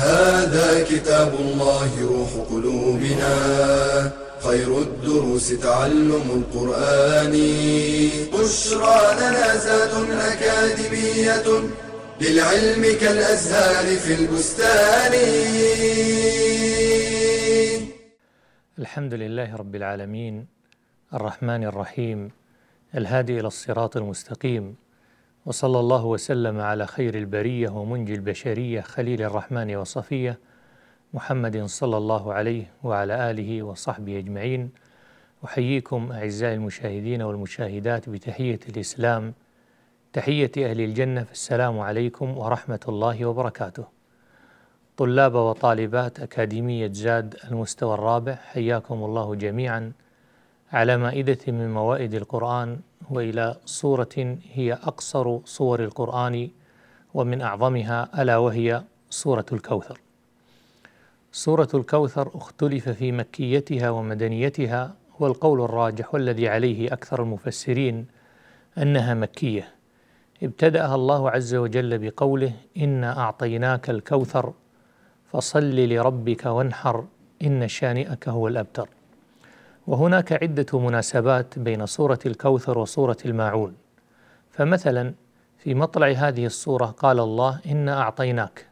هذا كتاب الله روح قلوبنا. خير الدروس تعلم القرآن. بشرى لنا زاد أكاديمية للعلم كالأزهار في البستان. الحمد لله رب العالمين. الرحمن الرحيم. الهادي إلى الصراط المستقيم. وصلى الله وسلم على خير البرية ومنجي البشرية خليل الرحمن وصفية محمد صلى الله عليه وعلى آله وصحبه أجمعين. أحييكم أعزائي المشاهدين والمشاهدات بتحية الإسلام. تحية أهل الجنة فالسلام عليكم ورحمة الله وبركاته. طلاب وطالبات أكاديمية زاد المستوى الرابع حياكم الله جميعا. على مائدة من موائد القرآن وإلى صورة هي أقصر صور القرآن ومن أعظمها ألا وهي سورة الكوثر. سورة الكوثر اختلف في مكيتها ومدنيتها والقول الراجح والذي عليه أكثر المفسرين أنها مكية. ابتدأها الله عز وجل بقوله: إنا أعطيناك الكوثر فصل لربك وانحر إن شانئك هو الأبتر وهناك عدة مناسبات بين سورة الكوثر وسورة الماعون. فمثلا في مطلع هذه السورة قال الله إنا أعطيناك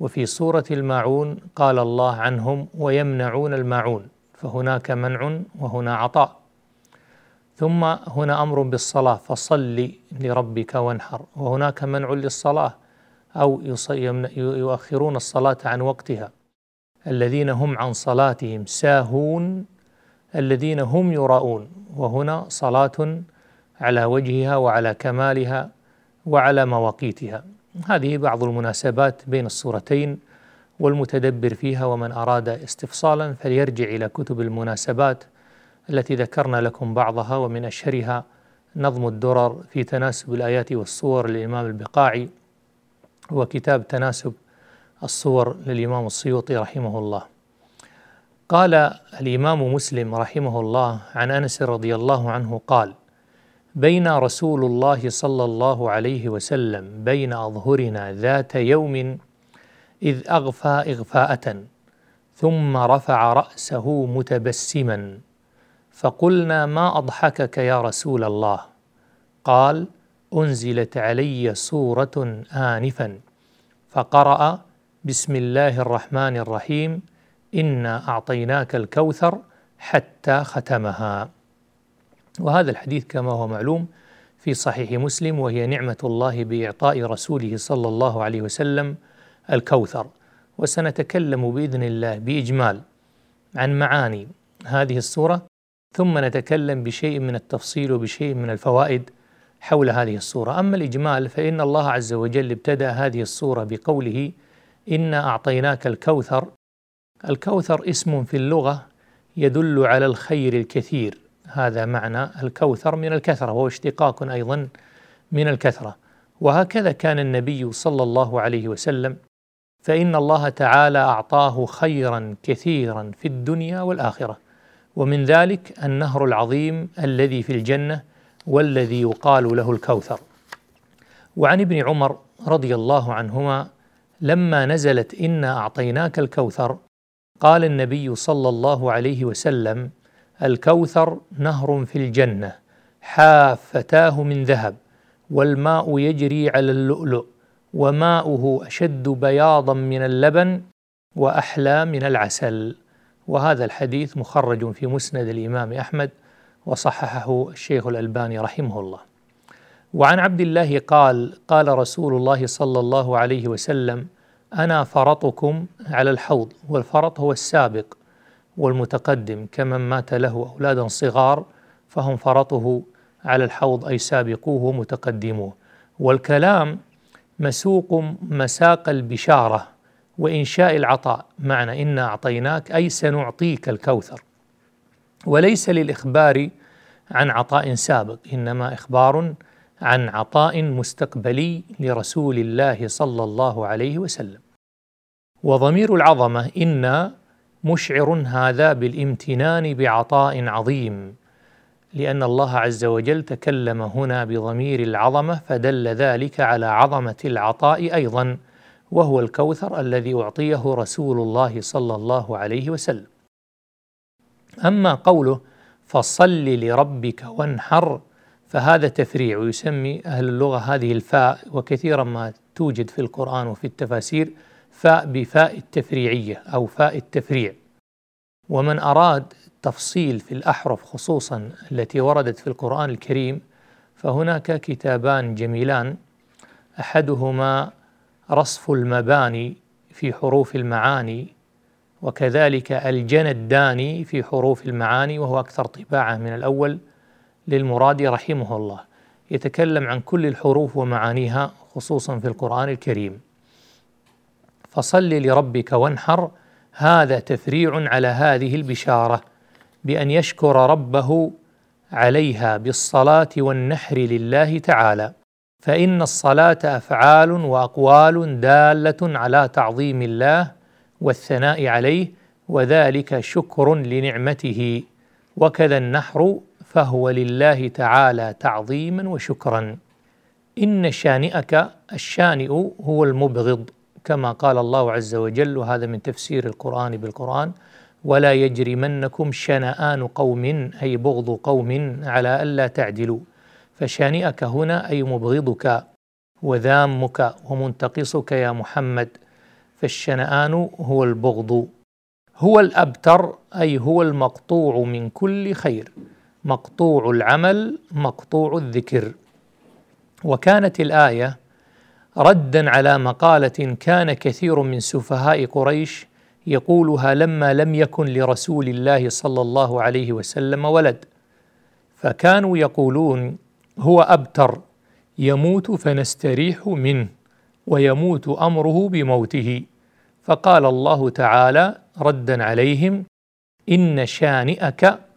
وفي سورة الماعون قال الله عنهم ويمنعون الماعون فهناك منع وهنا عطاء. ثم هنا أمر بالصلاة فصل لربك وانحر. وهناك منع للصلاة أو يؤخرون الصلاة عن وقتها. الذين هم عن صلاتهم ساهون الذين هم يراؤون. وهنا صلاة على وجهها وعلى كمالها وعلى مواقيتها. هذه بعض المناسبات بين السورتين والمتدبر فيها ومن أراد استفصالا فليرجع إلى كتب المناسبات التي ذكرنا لكم بعضها ومن أشهرها نظم الدرر في تناسب الآيات والصور للإمام البقاعي وكتاب تناسب الصور للإمام السيوطي رحمه الله. قال الإمام مسلم رحمه الله عن أنس رضي الله عنه قال بين رسول الله صلى الله عليه وسلم بين أظهرنا ذات يوم إذ أغفى إغفاءة ثم رفع رأسه متبسما فقلنا ما أضحكك يا رسول الله؟ قال أنزلت علي سورة آنفا فقرأ بسم الله الرحمن الرحيم إنا أعطيناك الكوثر حتى ختمها. وهذا الحديث كما هو معلوم في صحيح مسلم وهي نعمة الله بإعطاء رسوله صلى الله عليه وسلم الكوثر. وسنتكلم بإذن الله بإجمال عن معاني هذه السورة ثم نتكلم بشيء من التفصيل وبشيء من الفوائد حول هذه الصورة أما الإجمال فإن الله عز وجل ابتدأ هذه الصورة بقوله إنا أعطيناك الكوثر الكوثر اسم في اللغة يدل على الخير الكثير. هذا معنى الكوثر من الكثرة وهو اشتقاق أيضا من الكثرة. وهكذا كان النبي صلى الله عليه وسلم فإن الله تعالى أعطاه خيرا كثيرا في الدنيا والآخرة. ومن ذلك النهر العظيم الذي في الجنة والذي يقال له الكوثر. وعن ابن عمر رضي الله عنهما لما نزلت إنا أعطيناك الكوثر قال النبي صلى الله عليه وسلم الكوثر نهر في الجنة حافتاه من ذهب والماء يجري على اللؤلؤ وماؤه أشد بياضا من اللبن وأحلى من العسل. وهذا الحديث مخرج في مسند الإمام أحمد وصححه الشيخ الألباني رحمه الله. وعن عبد الله قال قال رسول الله صلى الله عليه وسلم أنا فرطكم على الحوض والفرط هو السابق والمتقدم كمن مات له أولادا صغار فهم فرطه على الحوض أي سابقوه ومتقدموه. والكلام مسوق مساق البشارة وإنشاء العطاء معنى إنا أعطيناك أي سنعطيك الكوثر. وليس للإخبار عن عطاء سابق إنما إخبار عن عطاء مستقبلي لرسول الله صلى الله عليه وسلم. وضمير العظمة إنا مشعر هذا بالامتنان بعطاء عظيم لأن الله عز وجل تكلم هنا بضمير العظمة فدل ذلك على عظمة العطاء أيضا وهو الكوثر الذي أعطيه رسول الله صلى الله عليه وسلم. أما قوله فصل لربك وانحر فهذا تفريع ويسمي أهل اللغة هذه الفاء وكثيرا ما توجد في القرآن وفي التفاسير فاء بفاء التفريعية أو فاء التفريع. ومن أراد تفصيل في الأحرف خصوصا التي وردت في القرآن الكريم فهناك كتابان جميلان. أحدهما رصف المباني في حروف المعاني وكذلك الجنى الداني في حروف المعاني وهو أكثر طباعة من الأول. للمرادي رحمه الله يتكلم عن كل الحروف ومعانيها خصوصا في القرآن الكريم. فصل لربك وانحر هذا تفريع على هذه البشارة بأن يشكر ربه عليها بالصلاة والنحر لله تعالى. فإن الصلاة أفعال وأقوال دالة على تعظيم الله والثناء عليه وذلك شكر لنعمته. وكذا النحر فهو لله تعالى تعظيما وشكرا. إن شانئك الشانئ هو المبغض كما قال الله عز وجل وهذا من تفسير القرآن بالقرآن ولا يجرمنكم شنآن قوم أي بغض قوم على ألا تعدلوا. فشانئك هنا أي مبغضك وذامك ومنتقصك يا محمد فالشنآن هو البغض. هو الأبتر أي هو المقطوع من كل خير. مقطوع العمل مقطوع الذكر. وكانت الآية ردا على مقالة كان كثير من سفهاء قريش يقولها لما لم يكن لرسول الله صلى الله عليه وسلم ولد. فكانوا يقولون هو أبتر يموت فنستريح منه ويموت أمره بموته. فقال الله تعالى ردا عليهم إن شانئك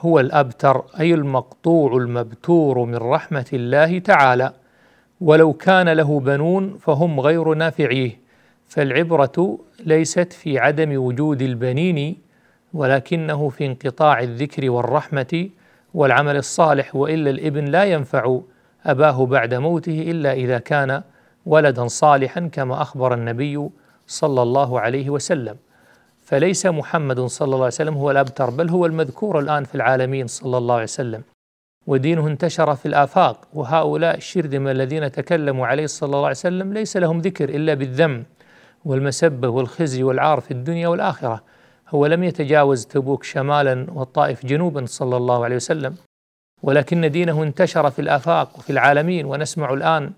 هو الأبتر أي المقطوع المبتور من رحمة الله تعالى. ولو كان له بنون فهم غير نافعيه. فالعبرة ليست في عدم وجود البنين ولكنه في انقطاع الذكر والرحمة والعمل الصالح وإلا الإبن لا ينفع أباه بعد موته إلا إذا كان ولدا صالحا كما أخبر النبي صلى الله عليه وسلم. فليس محمد صلى الله عليه وسلم هو الأبتر بل هو المذكور الآن في العالمين صلى الله عليه وسلم. ودينه انتشر في الآفاق وهؤلاء الشرذمه الذين تكلموا عليه صلى الله عليه وسلم ليس لهم ذكر إلا بالذم والمسبة والخزي والعار في الدنيا والآخرة. هو لم يتجاوز تبوك شمالا والطائف جنوبا صلى الله عليه وسلم. ولكن دينه انتشر في الآفاق وفي العالمين ونسمع الآن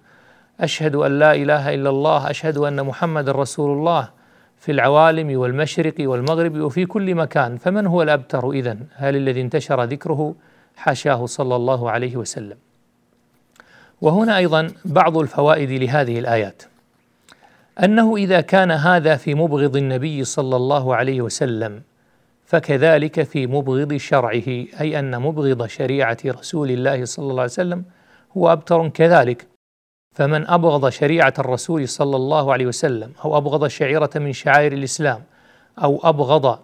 أشهد أن لا إله إلا الله أشهد أن محمد رسول الله في العوالم والمشرق والمغرب وفي كل مكان فمن هو الأبتر إذن؟ هل الذي انتشر ذكره حاشاه صلى الله عليه وسلم. وهنا أيضا بعض الفوائد لهذه الآيات. أنه إذا كان هذا في مبغض النبي صلى الله عليه وسلم فكذلك في مبغض شرعه أي أن مبغض شريعة رسول الله صلى الله عليه وسلم هو أبتر كذلك. فمن أبغض شريعة الرسول صلى الله عليه وسلم أو أبغض شعيره من شعائر الإسلام أو أبغض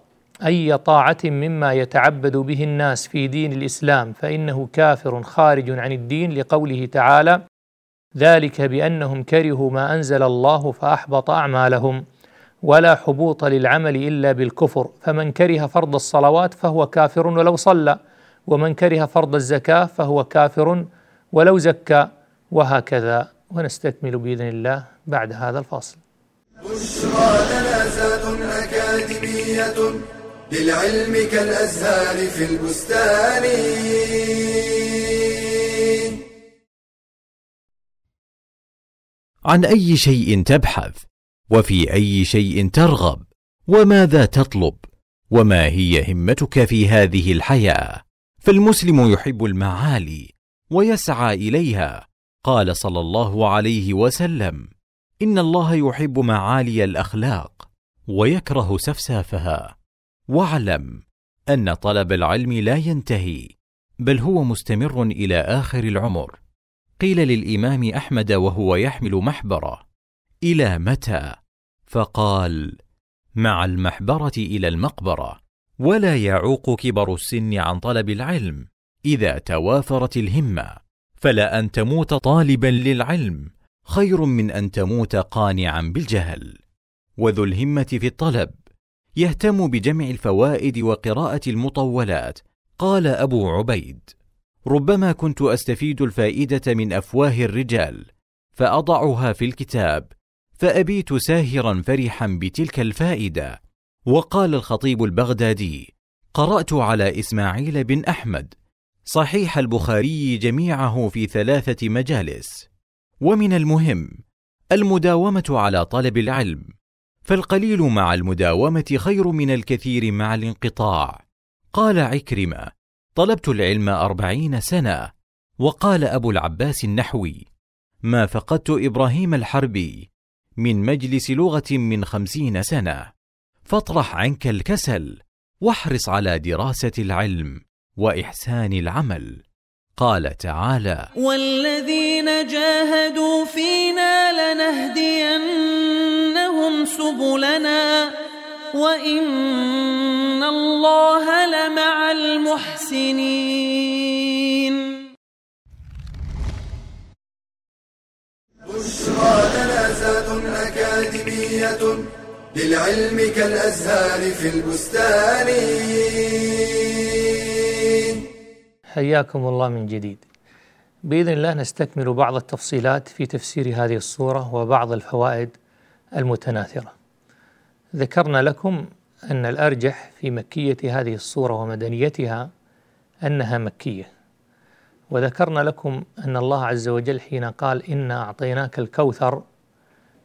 أي طاعة مما يتعبد به الناس في دين الإسلام فإنه كافر خارج عن الدين لقوله تعالى ذلك بأنهم كرهوا ما أنزل الله فأحبط أعمالهم ولا حبوط للعمل إلا بالكفر فمن كره فرض الصلوات فهو كافر ولو صلى ومن كره فرض الزكاة فهو كافر ولو زكى وهكذا. ونستكمل بإذن الله بعد هذا الفاصل. بشرى لنا أكاديمية للعلم كالأزهار في البستان. عن أي شيء تبحث؟ وفي أي شيء ترغب؟ وماذا تطلب؟ وما هي همتك في هذه الحياة؟ فالمسلم يحب المعالي ويسعى إليها. قال صلى الله عليه وسلم إن الله يحب معالي الأخلاق ويكره سفسافها. واعلم أن طلب العلم لا ينتهي بل هو مستمر إلى آخر العمر. قيل للإمام أحمد وهو يحمل محبرة إلى متى؟ فقال مع المحبرة إلى المقبرة ولا يعوق كبر السن عن طلب العلم إذا توافرت الهمة. فلا أن تموت طالبا للعلم خير من أن تموت قانعا بالجهل. وذو الهمة في الطلب يهتم بجمع الفوائد وقراءة المطولات قال أبو عبيد. ربما كنت أستفيد الفائدة من أفواه الرجال فأضعها في الكتاب فأبيت ساهرا فرحا بتلك الفائدة. وقال الخطيب البغدادي قرأت على إسماعيل بن أحمد. صحيح البخاري جميعه في ثلاثة مجالس. ومن المهم المداومة على طلب العلم. فالقليل مع المداومة خير من الكثير مع الانقطاع. قال عكرمة طلبت العلم أربعين سنة. وقال أبو العباس النحوي ما فقدت إبراهيم الحربي من مجلس لغة من خمسين سنة. فاطرح عنك الكسل واحرص على دراسة العلم. وإحسان العمل. قال تعالى والذين جاهدوا فينا لنهدينهم سبلنا وإن الله لمع المحسنين. بشرى لنا زاد أكاديمية للعلم كالأزهار في البستان. حياكم الله من جديد. بإذن الله نستكمل بعض التفصيلات في تفسير هذه الصورة وبعض الفوائد المتناثرة. ذكرنا لكم أن الأرجح في مكية هذه الصورة ومدنيتها أنها مكية. وذكرنا لكم أن الله عز وجل حين قال إنا أعطيناك الكوثر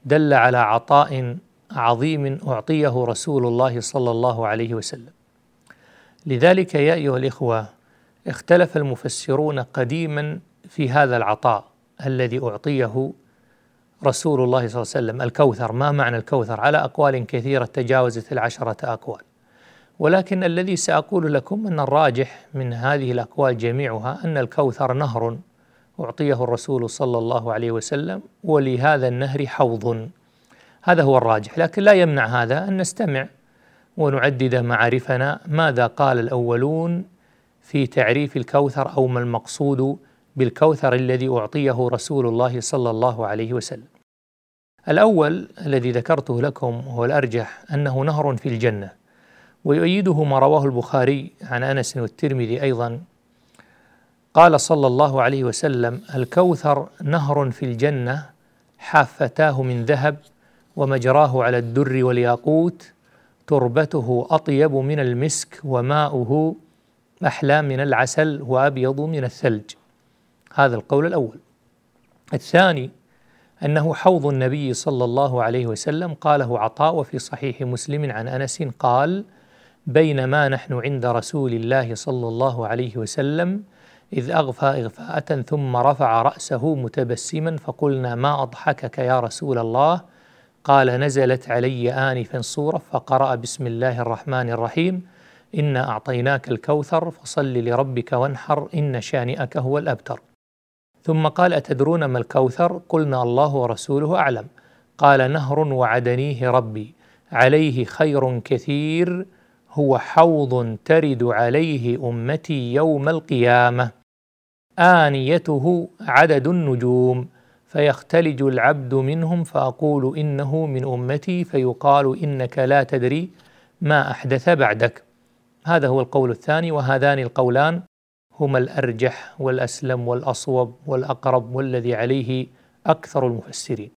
دل على عطاء عظيم أعطيه رسول الله صلى الله عليه وسلم. لذلك يا أيها الإخوة اختلف المفسرون قديما في هذا العطاء الذي أعطيه رسول الله صلى الله عليه وسلم. الكوثر ما معنى الكوثر؟ على أقوال كثيرة تجاوزت العشرة أقوال. ولكن الذي سأقول لكم أن الراجح من هذه الأقوال جميعها أن الكوثر نهر أعطيه الرسول صلى الله عليه وسلم ولهذا النهر حوض. هذا هو الراجح. لكن لا يمنع هذا أن نستمع ونعدد معارفنا ماذا قال الأولون في تعريف الكوثر أو ما المقصود بالكوثر الذي أعطيه رسول الله صلى الله عليه وسلم. الأول الذي ذكرته لكم هو الأرجح أنه نهر في الجنة ويؤيده ما رواه البخاري عن أنس والترمذي أيضا قال صلى الله عليه وسلم الكوثر نهر في الجنة حافتاه من ذهب ومجراه على الدر والياقوت تربته أطيب من المسك وماؤه أحلى من العسل وأبيض من الثلج. هذا القول الأول. الثاني أنه حوض النبي صلى الله عليه وسلم قاله عطاء وفي صحيح مسلم عن أنس قال بينما نحن عند رسول الله صلى الله عليه وسلم إذ أغفى إغفاءة ثم رفع رأسه متبسما فقلنا ما أضحكك يا رسول الله؟ قال نزلت علي آنفا صورة فقرأ بسم الله الرحمن الرحيم إنا أعطيناك الكوثر فصل لربك وانحر إن شانئك هو الأبتر. ثم قال أتدرون ما الكوثر؟ قلنا الله ورسوله أعلم. قال نهر وعدنيه ربي. عليه خير كثير. هو حوض ترد عليه امتي يوم القيامه. انيته عدد النجوم. فيختلج العبد منهم فاقول انه من امتي. فيقال انك لا تدري ما احدث بعدك. هذا هو القول الثاني وهذان القولان هما الأرجح والأسلم والأصوب والأقرب والذي عليه أكثر المفسرين.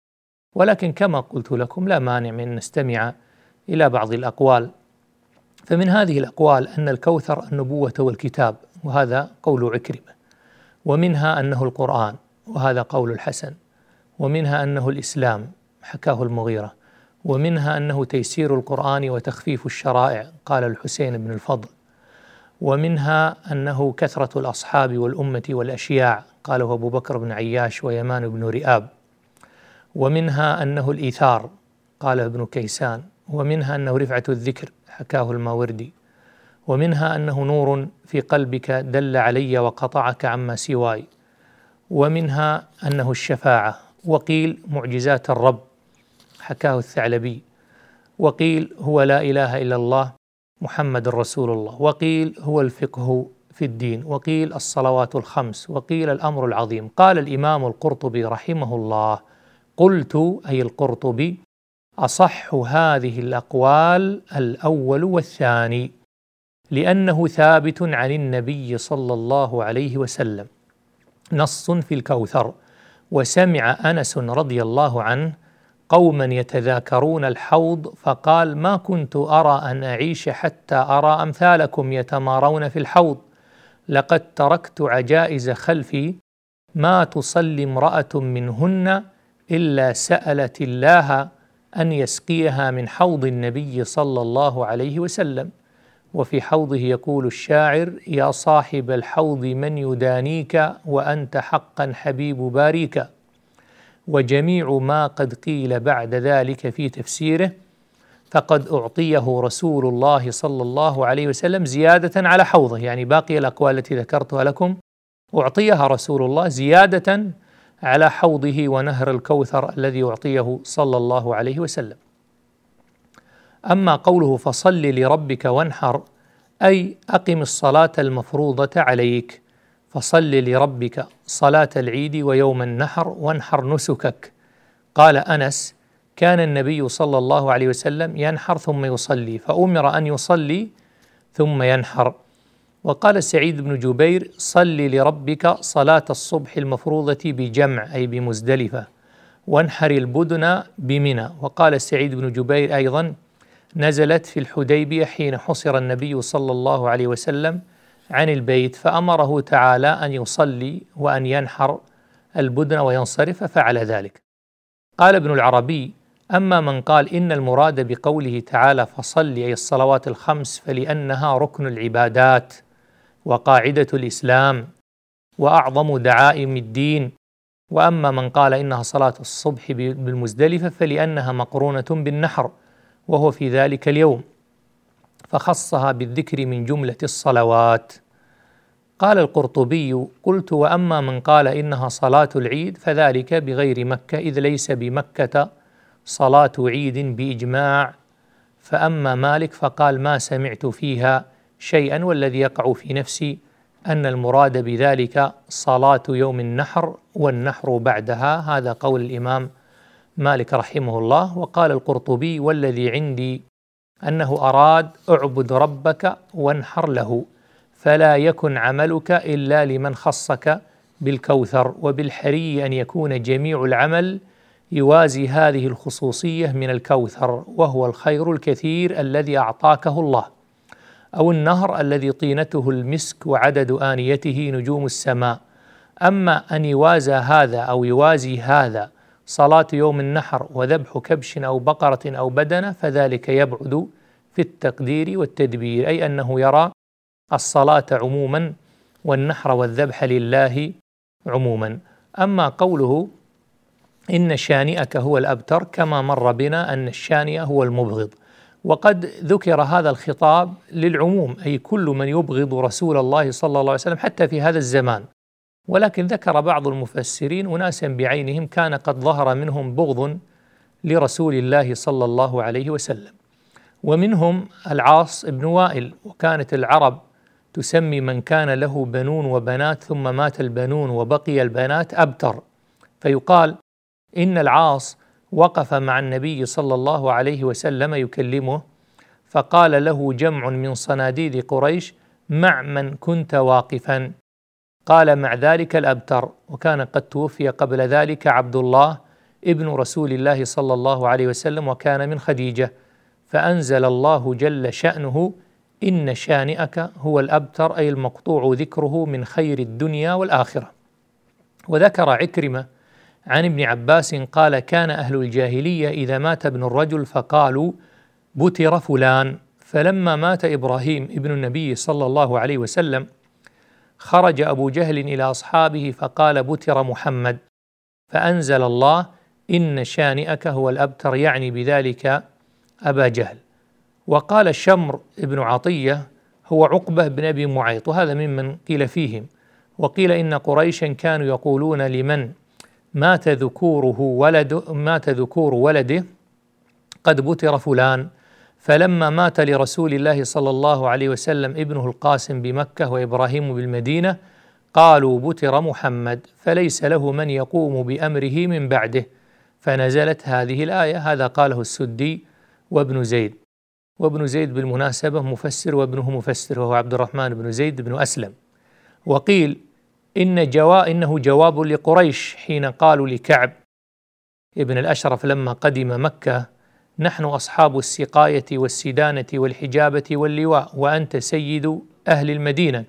ولكن كما قلت لكم لا مانع من أن نستمع إلى بعض الأقوال. فمن هذه الأقوال أن الكوثر النبوة والكتاب وهذا قول عكرمة. ومنها أنه القرآن وهذا قول الحسن. ومنها أنه الإسلام حكاه المغيرة. ومنها أنه تيسير القرآن وتخفيف الشرائع قال الحسين بن الفضل. ومنها أنه كثرة الأصحاب والأمة والأشياع قاله أبو بكر بن عياش ويمان بن رئاب. ومنها أنه الإيثار قال ابن كيسان. ومنها أنه رفعة الذكر حكاه الماوردي. ومنها أنه نور في قلبك دل علي وقطعك عما سواي. ومنها أنه الشفاعة. وقيل معجزات الرب. حكاه الثعلبي وقيل هو لا إله إلا الله محمد رسول الله وقيل هو الفقه في الدين وقيل الصلوات الخمس وقيل الأمر العظيم. قال الإمام القرطبي رحمه الله قلت أي القرطبي أصح هذه الأقوال الأول والثاني لأنه ثابت عن النبي صلى الله عليه وسلم. نص في الكوثر وسمع أنس رضي الله عنه قوما يتذاكرون الحوض فقال ما كنت أرى أن أعيش حتى أرى أمثالكم يتمارون في الحوض. لقد تركت عجائز خلفي ما تصلي امرأة منهن إلا سألت الله أن يسقيها من حوض النبي صلى الله عليه وسلم. وفي حوضه يقول الشاعر يا صاحب الحوض من يدانيك وأنت حقا حبيب باريك. وجميع ما قد قيل بعد ذلك في تفسيره فقد أعطيه رسول الله صلى الله عليه وسلم زيادة على حوضه. يعني باقي الأقوال التي ذكرتها لكم أعطيها رسول الله زيادة على حوضه ونهر الكوثر الذي أعطيه صلى الله عليه وسلم. أما قوله فصل لربك وانحر أي أقم الصلاة المفروضة عليك. فصل لربك صلاة العيد ويوم النحر وانحر نسكك. قال أنس كان النبي صلى الله عليه وسلم ينحر ثم يصلي فأمر أن يصلي ثم ينحر. وقال سعيد بن جبير صل لربك صلاة الصبح المفروضة بجمع أي بمزدلفة. وانحر البدن بمنى. وقال سعيد بن جبير أيضا نزلت في الحديبية حين حصر النبي صلى الله عليه وسلم عن البيت فأمره تعالى أن يصلي وأن ينحر البدن وينصرف ففعل ذلك. قال ابن العربي أما من قال إن المراد بقوله تعالى فصل أي الصلوات الخمس فلأنها ركن العبادات وقاعدة الإسلام وأعظم دعائم الدين. وأما من قال إنها صلاة الصبح بالمزدلفة فلأنها مقرونة بالنحر وهو في ذلك اليوم. فخصها بالذكر من جملة الصلوات. قال القرطبي قلت وأما من قال إنها صلاة العيد فذلك بغير مكة إذ ليس بمكة صلاة عيد بإجماع. فأما مالك فقال ما سمعت فيها شيئا والذي يقع في نفسي أن المراد بذلك صلاة يوم النحر والنحر بعدها. هذا قول الإمام مالك رحمه الله. وقال القرطبي والذي عندي أنه أراد اعبد ربك وانحر له. فلا يكن عملك إلا لمن خصك بالكوثر وبالحري أن يكون جميع العمل يوازي هذه الخصوصية من الكوثر وهو الخير الكثير الذي أعطاكه الله. أو النهر الذي طينته المسك وعدد آنيته نجوم السماء. أما أن يوازى هذا أو يوازي هذا صلاة يوم النحر وذبح كبش أو بقرة أو بدنة فذلك يبعد في التقدير والتدبير أي أنه يرى الصلاة عموما والنحر والذبح لله عموما. أما قوله إن شانئك هو الأبتر كما مر بنا أن الشانئ هو المبغض. وقد ذكر هذا الخطاب للعموم أي كل من يبغض رسول الله صلى الله عليه وسلم حتى في هذا الزمان. ولكن ذكر بعض المفسرين أناسا بعينهم كان قد ظهر منهم بغض لرسول الله صلى الله عليه وسلم. ومنهم العاص بن وائل وكانت العرب تسمي من كان له بنون وبنات ثم مات البنون وبقي البنات أبتر. فيقال إن العاص وقف مع النبي صلى الله عليه وسلم يكلمه فقال له جمع من صناديد قريش مع من كنت واقفا. قال مع ذلك الأبتر وكان قد توفي قبل ذلك عبد الله ابن رسول الله صلى الله عليه وسلم وكان من خديجة. فأنزل الله جل شأنه إن شانئك هو الأبتر أي المقطوع ذكره من خير الدنيا والآخرة. وذكر عكرمة عن ابن عباس قال كان أهل الجاهلية إذا مات ابن الرجل فقالوا بتر فلان فلما مات إبراهيم ابن النبي صلى الله عليه وسلم خرج أبو جهل إلى أصحابه فقال بتر محمد فأنزل الله إن شانئك هو الأبتر يعني بذلك أبا جهل. وقال الشمر بن عطية هو عقبة بن أبي معيط وهذا ممن قيل فيهم. وقيل إن قريشا كانوا يقولون لمن؟ مات ذكوره ولد مات ذكور ولده قد بتر فلان. فلما مات لرسول الله صلى الله عليه وسلم ابنه القاسم بمكة وإبراهيم بالمدينة قالوا بتر محمد فليس له من يقوم بأمره من بعده. فنزلت هذه الآية هذا قاله السدي وابن زيد. وابن زيد بالمناسبة مفسر وابنه مفسر وهو عبد الرحمن بن زيد بن أسلم. وقيل إن جوا إنه جواب لقريش حين قالوا لكعب ابن الأشرف لما قدم مكة نحن أصحاب السقاية والسدانة والحجابة واللواء وأنت سيد أهل المدينة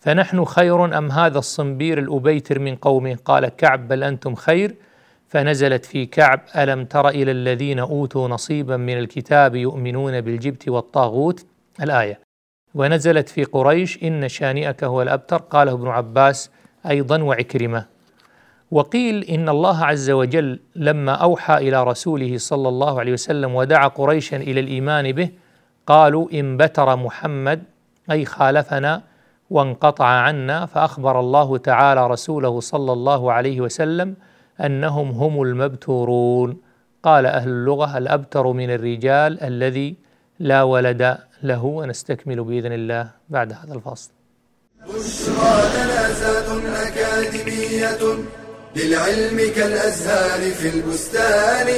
فنحن خير أم هذا الصنبير الأبيتر من قومه؟ قال كعب بل أنتم خير فنزلت في كعب ألم تر إلى الذين أوتوا نصيبا من الكتاب يؤمنون بالجبت والطاغوت؟ الآية. ونزلت في قريش إن شانئك هو الأبتر قاله ابن عباس أيضا وعكرمة. وقيل إن الله عز وجل لما أوحى إلى رسوله صلى الله عليه وسلم ودعا قريشا إلى الإيمان به قالوا إن بتر محمد أي خالفنا وانقطع عنا فأخبر الله تعالى رسوله صلى الله عليه وسلم أنهم هم المبتورون. قال أهل اللغة الأبتر من الرجال الذي لا ولد له ونستكمل بإذن الله بعد هذا الفاصل بشرى لنا أكاديمية للعلم كالأزهار في البستان.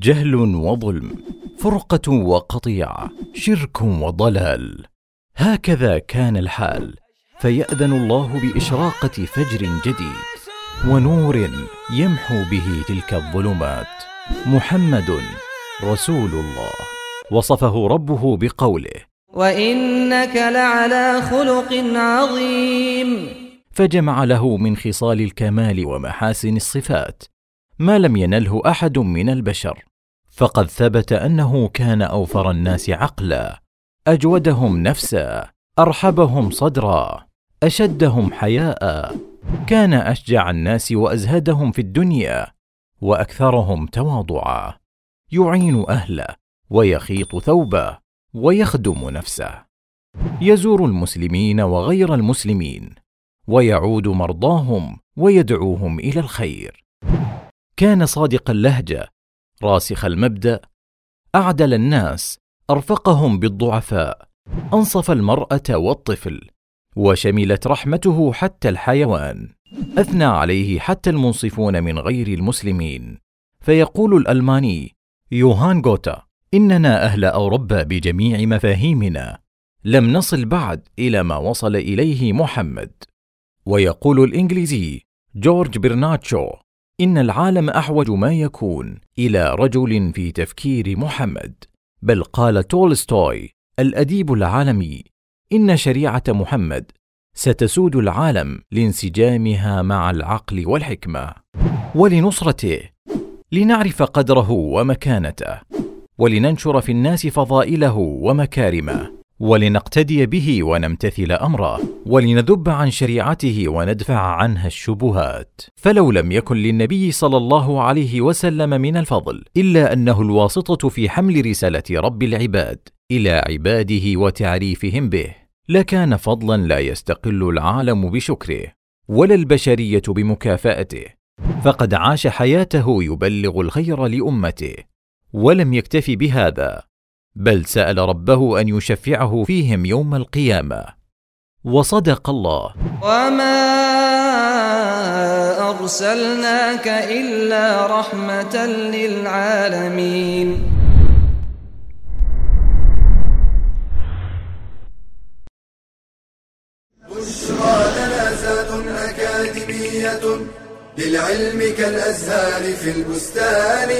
جهل وظلم. فرقة وقطيعه شرك وضلال. هكذا كان الحال فيأذن الله بإشراقة فجر جديد ونور يمحو به تلك الظلمات. محمد رسول الله. وصفه ربه بقوله وإنك لعلى خلق عظيم. فجمع له من خصال الكمال ومحاسن الصفات ما لم ينله أحد من البشر. فقد ثبت أنه كان أوفر الناس عقلا أجودهم نفسا أرحبهم صدرا أشدهم حياء كان أشجع الناس وأزهدهم في الدنيا وأكثرهم تواضعا يعين أهله ويخيط ثوبه ويخدم نفسه. يزور المسلمين وغير المسلمين ويعود مرضاهم ويدعوهم إلى الخير. كان صادق اللهجة راسخ المبدأ أعدل الناس أرفقهم بالضعفاء أنصف المرأة والطفل وشملت رحمته حتى الحيوان أثنى عليه حتى المنصفون من غير المسلمين. فيقول الألماني يوهان غوتا إننا أهل أوروبا بجميع مفاهيمنا لم نصل بعد إلى ما وصل إليه محمد. ويقول الإنجليزي جورج برناتشو إن العالم أحوج ما يكون إلى رجل في تفكير محمد. بل قال تولستوي الأديب العالمي إن شريعة محمد ستسود العالم لانسجامها مع العقل والحكمة ولنصرته لنعرف قدره ومكانته ولننشر في الناس فضائله ومكارمه. ولنقتدي به ونمتثل أمره ولنذب عن شريعته وندفع عنها الشبهات. فلو لم يكن للنبي صلى الله عليه وسلم من الفضل إلا أنه الواسطة في حمل رسالة رب العباد إلى عباده وتعريفهم به لكان فضلا لا يستقل العالم بشكره ولا البشرية بمكافأته. فقد عاش حياته يبلغ الخير لأمته ولم يكتف بهذا. بل سأل ربه أن يشفعه فيهم يوم القيامة. وصدق الله. وما ارسلناك الا رحمه للعالمين. بشرى لنا أكاديمية للعلم كالأزهار في البستان.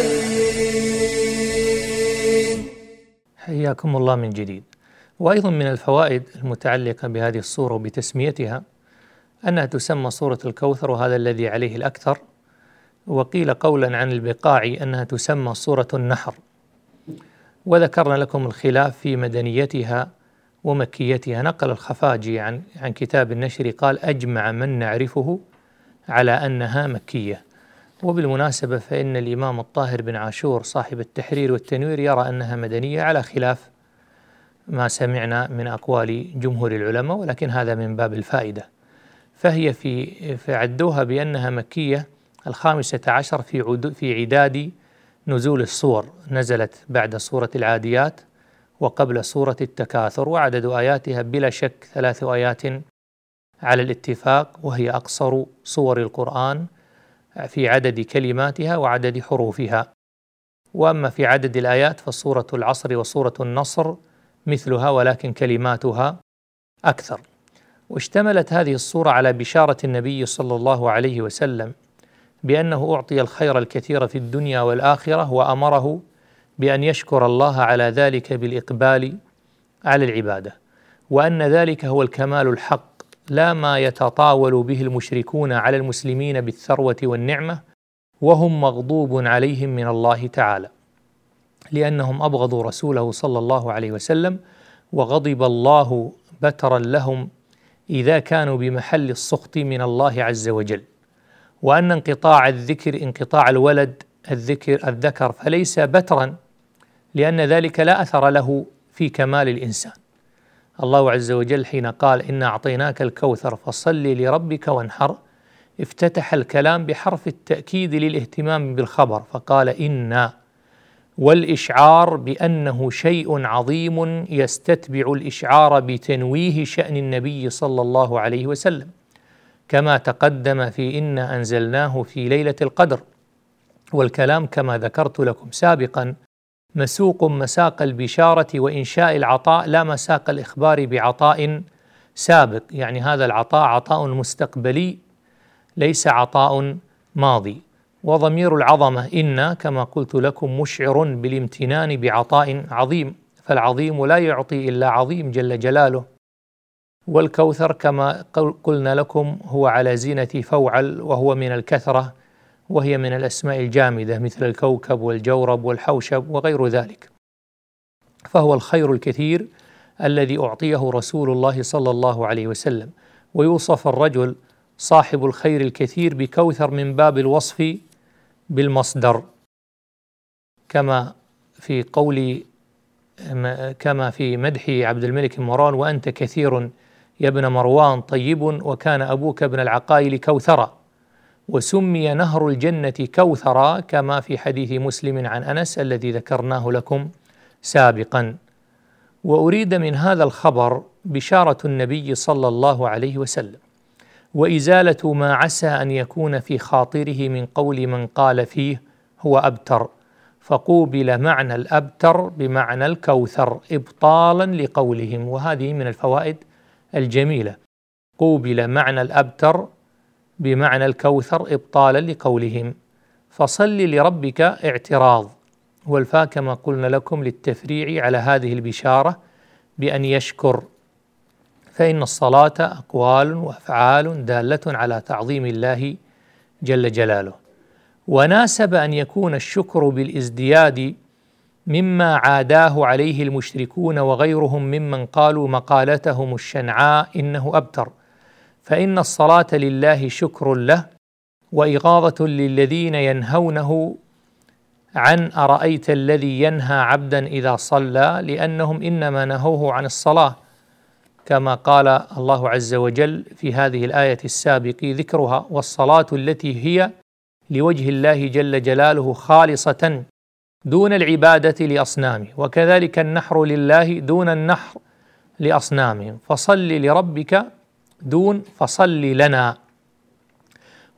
حياكم الله من جديد. وأيضا من الفوائد المتعلقة بهذه الصورة وبتسميتها أنها تسمى صورة الكوثر وهذا الذي عليه الأكثر. وقيل قولا عن البقاع أنها تسمى صورة النحر. وذكرنا لكم الخلاف في مدنيتها ومكيتها. نقل الخفاجي عن عن كتاب النشر قال أجمع من نعرفه على أنها مكية. وبالمناسبة فإن الإمام الطاهر بن عاشور صاحب التحرير والتنوير يرى أنها مدنية على خلاف ما سمعنا من أقوال جمهور العلماء ولكن هذا من باب الفائدة. فهي في فعدوها بأنها مكية الخامسة عشر في عدو في عداد نزول الصور. نزلت بعد سورة العاديات وقبل سورة التكاثر وعدد آياتها بلا شك ثلاث آيات على الاتفاق وهي أقصر صور القرآن في عدد كلماتها وعدد حروفها. وأما في عدد الآيات فصوره العصر وصوره النصر مثلها ولكن كلماتها أكثر. واشتملت هذه الصورة على بشارة النبي صلى الله عليه وسلم بأنه أعطي الخير الكثير في الدنيا والآخرة وأمره بأن يشكر الله على ذلك بالإقبال على العبادة وأن ذلك هو الكمال الحق لا ما يتطاول به المشركون على المسلمين بالثروة والنعمة وهم مغضوب عليهم من الله تعالى لأنهم أبغضوا رسوله صلى الله عليه وسلم وغضب الله بترا لهم إذا كانوا بمحل السخط من الله عز وجل. وأن انقطاع الذكر انقطاع الولد الذكر الذكر فليس بترا لأن ذلك لا أثر له في كمال الإنسان. الله عز وجل حين قال إنا أعطيناك الكوثر فصل لربك وانحر افتتح الكلام بحرف التأكيد للاهتمام بالخبر فقال إنا والإشعار بأنه شيء عظيم يستتبع الإشعار بتنويه شأن النبي صلى الله عليه وسلم كما تقدم في إنا أنزلناه في ليلة القدر والكلام كما ذكرت لكم سابقا مسوق مساق البشارة وإنشاء العطاء لا مساق الإخبار بعطاء سابق. يعني هذا العطاء عطاء مستقبلي ليس عطاء ماضي. وضمير العظمة إن كما قلت لكم مشعر بالامتنان بعطاء عظيم. فالعظيم لا يعطي إلا عظيم جل جلاله. والكوثر كما قلنا لكم هو على زينة فوعل وهو من الكثرة. وهي من الأسماء الجامدة مثل الكوكب والجورب والحوشب وغير ذلك. فهو الخير الكثير الذي أعطيه رسول الله صلى الله عليه وسلم. ويوصف الرجل صاحب الخير الكثير بكوثر من باب الوصف بالمصدر. كما في قول كما في مدح عبد الملك مروان وأنت كثير يا ابن مروان طيب وكان أبوك ابن العقائل كوثرا. وسمي نهر الجنة كوثرا كما في حديث مسلم عن أنس الذي ذكرناه لكم سابقا. وأريد من هذا الخبر بشارة النبي صلى الله عليه وسلم وإزالة ما عسى أن يكون في خاطره من قول من قال فيه هو أبتر فقوبل معنى الأبتر بمعنى الكوثر إبطالا لقولهم. وهذه من الفوائد الجميلة. قوبل معنى الأبتر بمعنى الكوثر إبطالا لقولهم. فصل لربك اعتراض. والفاء كما قلنا لكم للتفريع على هذه البشارة بأن يشكر. فإن الصلاة أقوال وأفعال دالة على تعظيم الله جل جلاله. وناسب أن يكون الشكر بالازدياد مما عاداه عليه المشركون وغيرهم ممن قالوا مقالتهم الشنعاء إنه أبتر. فإن الصلاة لله شكر له وإغاظة للذين ينهونه عن أرأيت الذي ينهى عبدا إذا صلى لأنهم إنما نهوه عن الصلاة كما قال الله عز وجل في هذه الآية السابق ذكرها والصلاة التي هي لوجه الله جل جلاله خالصة دون العبادة لأصنامه وكذلك النحر لله دون النحر لأصنامهم فصل لربك دون فصل لنا.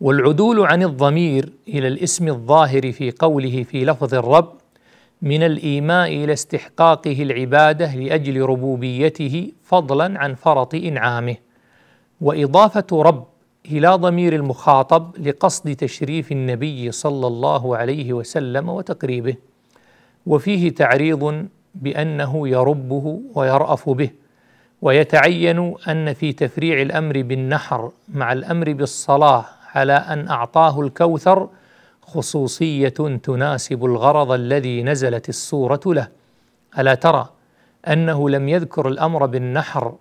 والعدول عن الضمير إلى الاسم الظاهر في قوله في لفظ الرب من الإيماء إلى استحقاقه العبادة لأجل ربوبيته فضلا عن فرط إنعامه. وإضافة رب إلى ضمير المخاطب لقصد تشريف النبي صلى الله عليه وسلم وتقريبه. وفيه تعريض بأنه يربه ويرأف به. ويتعين أن في تفريع الأمر بالنحر مع الأمر بالصلاة على أن أعطاه الكوثر خصوصية تناسب الغرض الذي نزلت السورة له. ألا ترى أنه لم يذكر الأمر بالنحر؟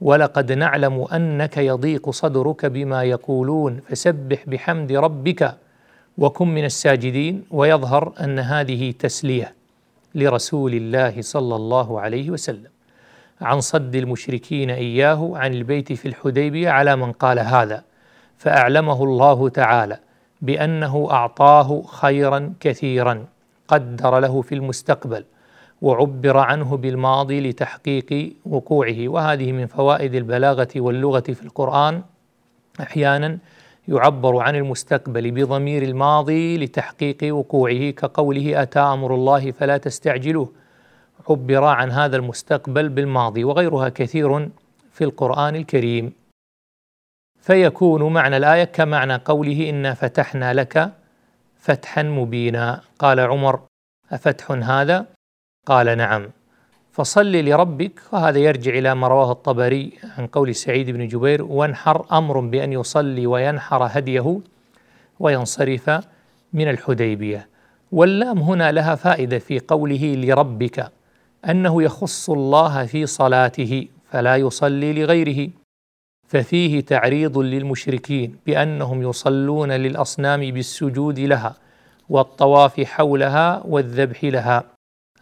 ولقد نعلم أنك يضيق صدرك بما يقولون فسبح بحمد ربك وكن من الساجدين. ويظهر أن هذه تسلية لرسول الله صلى الله عليه وسلم. عن صد المشركين إياه عن البيت في الحديبية على من قال هذا فأعلمه الله تعالى بأنه أعطاه خيرا كثيرا قدر له في المستقبل وعبر عنه بالماضي لتحقيق وقوعه. وهذه من فوائد البلاغة واللغة في القرآن. أحيانا يعبر عن المستقبل بضمير الماضي لتحقيق وقوعه كقوله أتى أمر الله فلا تستعجلوه. عبر عن هذا المستقبل بالماضي وغيرها كثير في القرآن الكريم. فيكون معنى الآية كمعنى قوله إنا فتحنا لك فتحا مبينا. قال عمر أفتح هذا؟ قال نعم. فصل لربك. وهذا يرجع إلى ما رواه الطبري عن قول سعيد بن جبير وانحر أمر بأن يصلي وينحر هديه وينصرف من الحديبية. واللام هنا لها فائدة في قوله لربك. أنه يخص الله في صلاته فلا يصلي لغيره. ففيه تعريض للمشركين بأنهم يصلون للأصنام بالسجود لها والطواف حولها والذبح لها.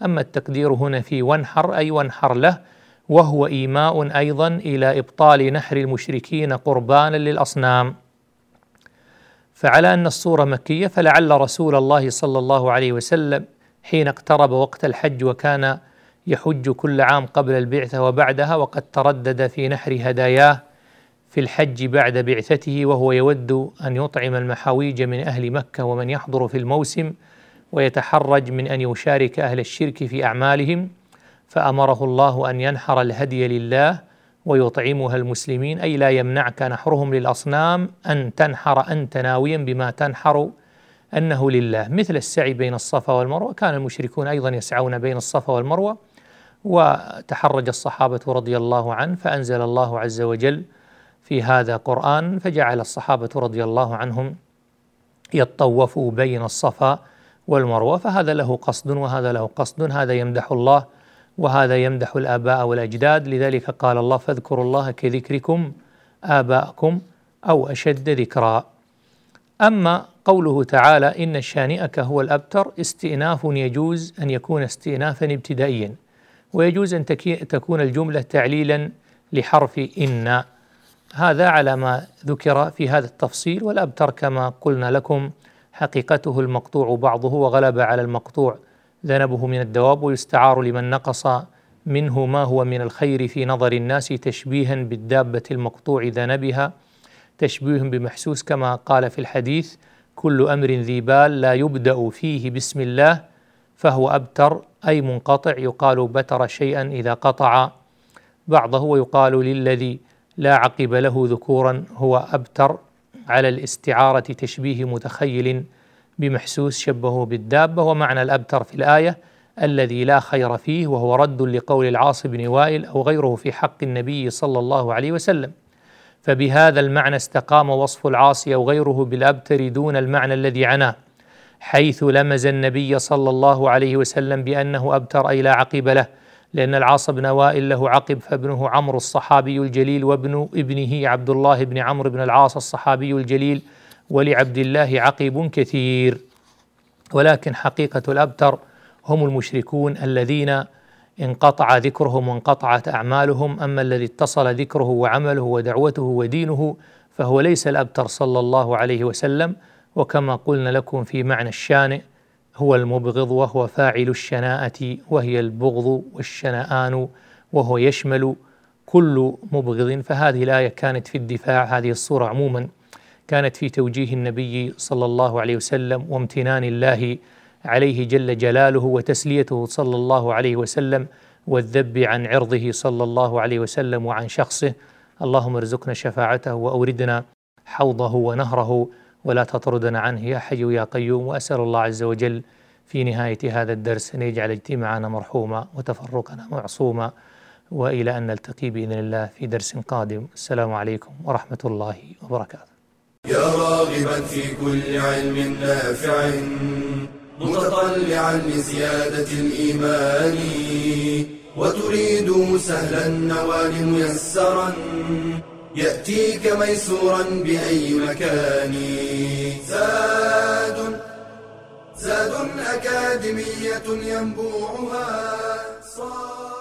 أما التقدير هنا في وانحر أي وانحر له وهو إيماء أيضا إلى إبطال نحر المشركين قربانا للأصنام. فعلى أن الصورة مكية فلعل رسول الله صلى الله عليه وسلم حين اقترب وقت الحج وكان يحج كل عام قبل البعثة وبعدها وقد تردد في نحر هداياه في الحج بعد بعثته وهو يود أن يطعم المحاويج من أهل مكة ومن يحضر في الموسم ويتحرج من أن يشارك أهل الشرك في أعمالهم. فأمره الله أن ينحر الهدي لله ويطعمها المسلمين أي لا يمنعك نحرهم للأصنام أن تنحر أنت ناويا بما تنحر أنه لله. مثل السعي بين الصفا والمروة كان المشركون أيضا يسعون بين الصفا والمروة وتحرج الصحابة رضي الله عنه فأنزل الله عز وجل في هذا قران فجعل الصحابة رضي الله عنهم يطوفوا بين الصفا والمروة فهذا له قصد وهذا له قصد هذا يمدح الله وهذا يمدح الآباء والأجداد. لذلك قال الله فاذكروا الله كذكركم آباءكم أو أشد ذكرا. أما قوله تعالى إن شانئك هو الأبتر استئناف يجوز أن يكون استئنافا ابتدائيا. ويجوز أن تكون الجملة تعليلا لحرف إن. هذا على ما ذكر في هذا التفصيل والأبتر كما قلنا لكم. حقيقته المقطوع بعضه وغلب على المقطوع ذنبه من الدواب ويستعار لمن نقص منه ما هو من الخير في نظر الناس تشبيها بالدابة المقطوع ذنبها تشبيه بمحسوس كما قال في الحديث كل أمر ذي بال لا يبدأ فيه بسم الله فهو أبتر أي منقطع يقال بتر شيئا إذا قطع. بعضه ويقال للذي لا عقب له ذكورا هو أبتر على الاستعارة تشبيه متخيل بمحسوس شبهه بالدابة. ومعنى الأبتر في الآية الذي لا خير فيه وهو رد لقول العاص بن وائل أو غيره في حق النبي صلى الله عليه وسلم. فبهذا المعنى استقام وصف العاصي أو غيره بالأبتر دون المعنى الذي عناه. حيث لمز النبي صلى الله عليه وسلم بأنه أبتر أي لا عقب له لأن العاص بن وائل له عقب فابنه عمرو الصحابي الجليل وابن ابنه عبد الله بن عمرو بن العاص الصحابي الجليل ولعبد الله عقب كثير. ولكن حقيقة الأبتر هم المشركون الذين انقطع ذكرهم وانقطعت أعمالهم أما الذي اتصل ذكره وعمله ودعوته ودينه فهو ليس الأبتر صلى الله عليه وسلم. وكما قلنا لكم في معنى الشانئ هو المبغض وهو فاعل الشناءة وهي البغض والشنآن وهو يشمل كل مبغض. فهذه الآية كانت في الدفاع هذه الصورة عموما كانت في توجيه النبي صلى الله عليه وسلم وامتنان الله عليه جل جلاله وتسليته صلى الله عليه وسلم والذب عن عرضه صلى الله عليه وسلم وعن شخصه. اللهم ارزقنا شفاعته وأوردنا حوضه ونهره. ولا تطردنا عنه يا حي يا قيوم وأسأل الله عز وجل في نهاية هذا الدرس أن يجعل اجتماعنا مرحوما وتفرقنا معصوما وإلى أن نلتقي بإذن الله في درس قادم. السلام عليكم ورحمة الله وبركاته. يا راغبا في كل علم نافع متطلعا لزيادة الإيمان وتريد سهلا النوال ميسرا يأتيك ميسورا بأي مكان. زاد زاد أكاديمية ينبوعها. صار